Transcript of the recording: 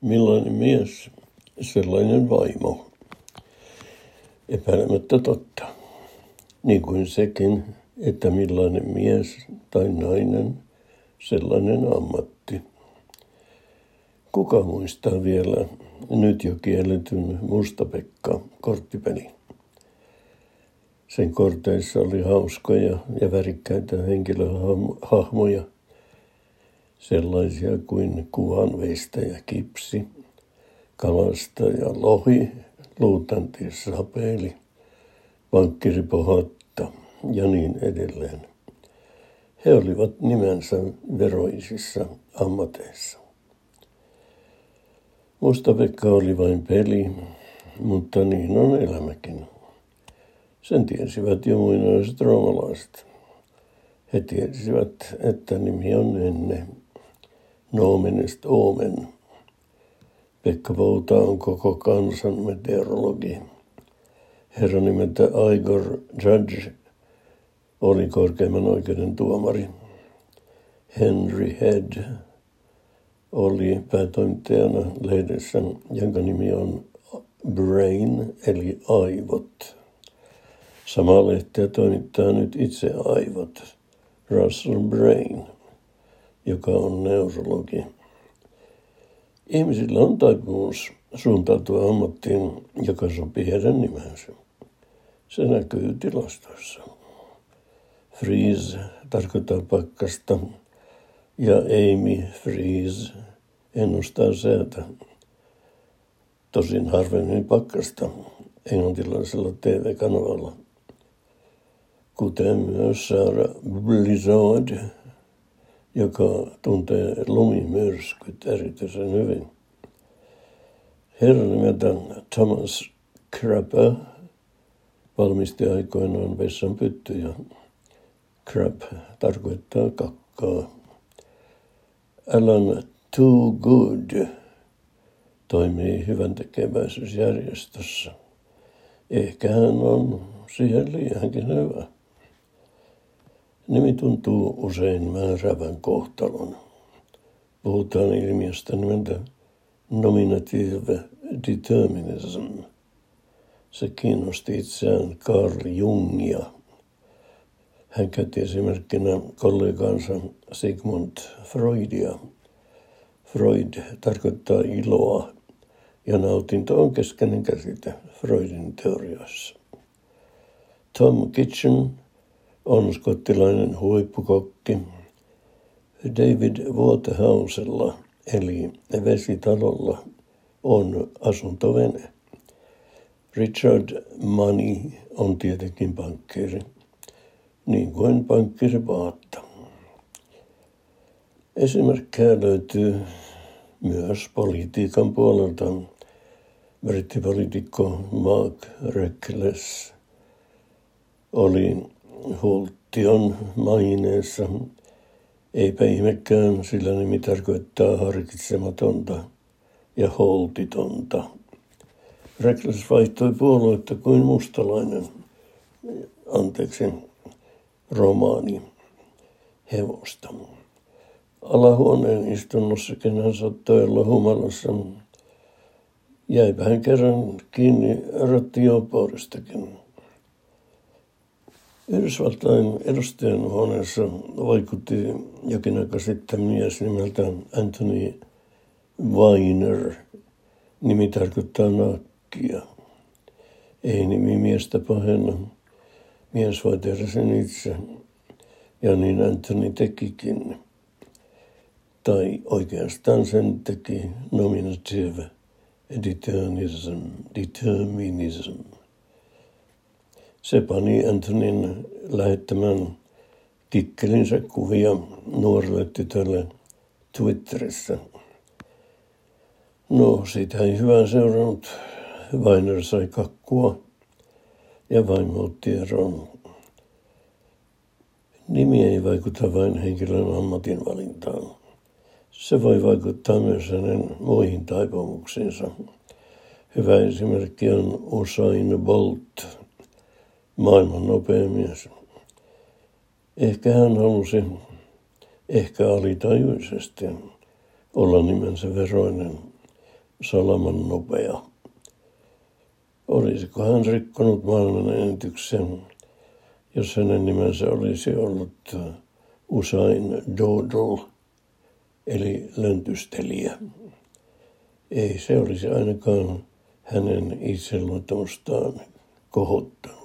Millainen mies, sellainen vaimo. Epäilemättä totta. Niin kuin sekin, että millainen mies tai nainen, sellainen ammatti. Kuka muistaa vielä nyt jo kielletyn Mustapekka korttipeli? Sen korteissa oli hauskoja ja värikkäitä henkilöhahmoja, sellaisia kuin kuvanveistäjä Kipsi, kalastaja Lohi, luutanti Sapeli, vankkiri Pohatta ja niin edelleen. He olivat nimensä veroisissa ammateissa. Mustapekka oli vain peli, mutta niin on elämäkin. Sen tiesivät jo muinaiset roomalaiset. He tiesivät, että nimi on enne. Noomenest omen. Pekka Pouta on koko kansan meteorologi. Herra nimeltä Igor Judge oli korkeimman oikeuden tuomari. Henry Head oli päätoimittajana lehdessä, jonka nimi on Brain eli aivot. Samaa lehteä toimittaa nyt itse aivot, Russell Brain, joka on neurologi. Ihmisillä on taipumus suuntautua ammattiin, joka sopii heidän nimensä. Se näkyy tilastoissa. Freeze tarkoittaa pakkasta ja Amy Freeze ennustaa säätä. Tosin harvemmin pakkasta englantilaisella TV-kanavalla kuten myös Sarah Blizzard, joka tuntee lumimyrskyt erityisen hyvin. Herra nimeltä Thomas Crapper valmisti aikoinaan vessan pyttyjä. Crap tarkoittaa kakkaa. Alan Too Good toimii hyvän tekeväisyysjärjestössä. Ehkä hän on siihen liiankin hyvä. Nimi tuntuu usein määräävän kohtalon. Puhutaan ilmiöstä nimeltä nominative determinism. Se kiinnosti itseään Carl Jungia. Hän käytti esimerkkinä kollegansa Sigmund Freudia. Freud tarkoittaa iloa ja nautinto on keskeinen käsite Freudin teorioissa. Tom Kitchen on skottilainen huippukokki. David Waterhousella eli vesitalolla on asuntovene. Richard Money on tietenkin pankkiiri, niin kuin pankkiiri Vaatta. Esimerkkejä löytyy myös politiikan puolelta. Brittipoliitikko Mark Reckless oli Hultion maineessa. Eipä ihmekään, sillä nimi tarkoittaa harkitsematonta ja holtitonta. Reckless vaihtoi puoluetta kuin mustalainen, anteeksi, romaani hevosta. Alahuoneen istunnossa, hän saattoi olla humalassa, jäipä hän kerran kiinni rattijuoppoudestakin. Yhdysvaltain edustajan huoneessa vaikutti jokin aika sitten mies nimeltä Anthony Weiner. Nimi tarkoittaa nakkia. Ei nimi miestä pahenna. Mies voi tehdä sen itse. Ja niin Anthony tekikin. Tai oikeastaan sen teki nominative determinism. determinism. Se pani Antonin lähettämään tikkelinsä kuvia nuorelle tytölle Twitterissä. No, siitä ei hyvää seurannut. Weiner sai kakkua ja vaimo otti eron. Nimi ei vaikuta vain henkilön ammatin valintaan. Se voi vaikuttaa myös hänen muihin taipumuksiinsa. Hyvä esimerkki on Usain Bolt, maailman nopea mies. Ehkä hän halusi, ehkä alitajuisesti, olla nimensä veroinen. salaman nopea. Olisiko hän rikkonut maailman ennätyksen, jos hänen nimensä olisi ollut Usain Dodol, eli löntystelijä. Ei se olisi ainakaan hänen itseluottamustaan kohottanut.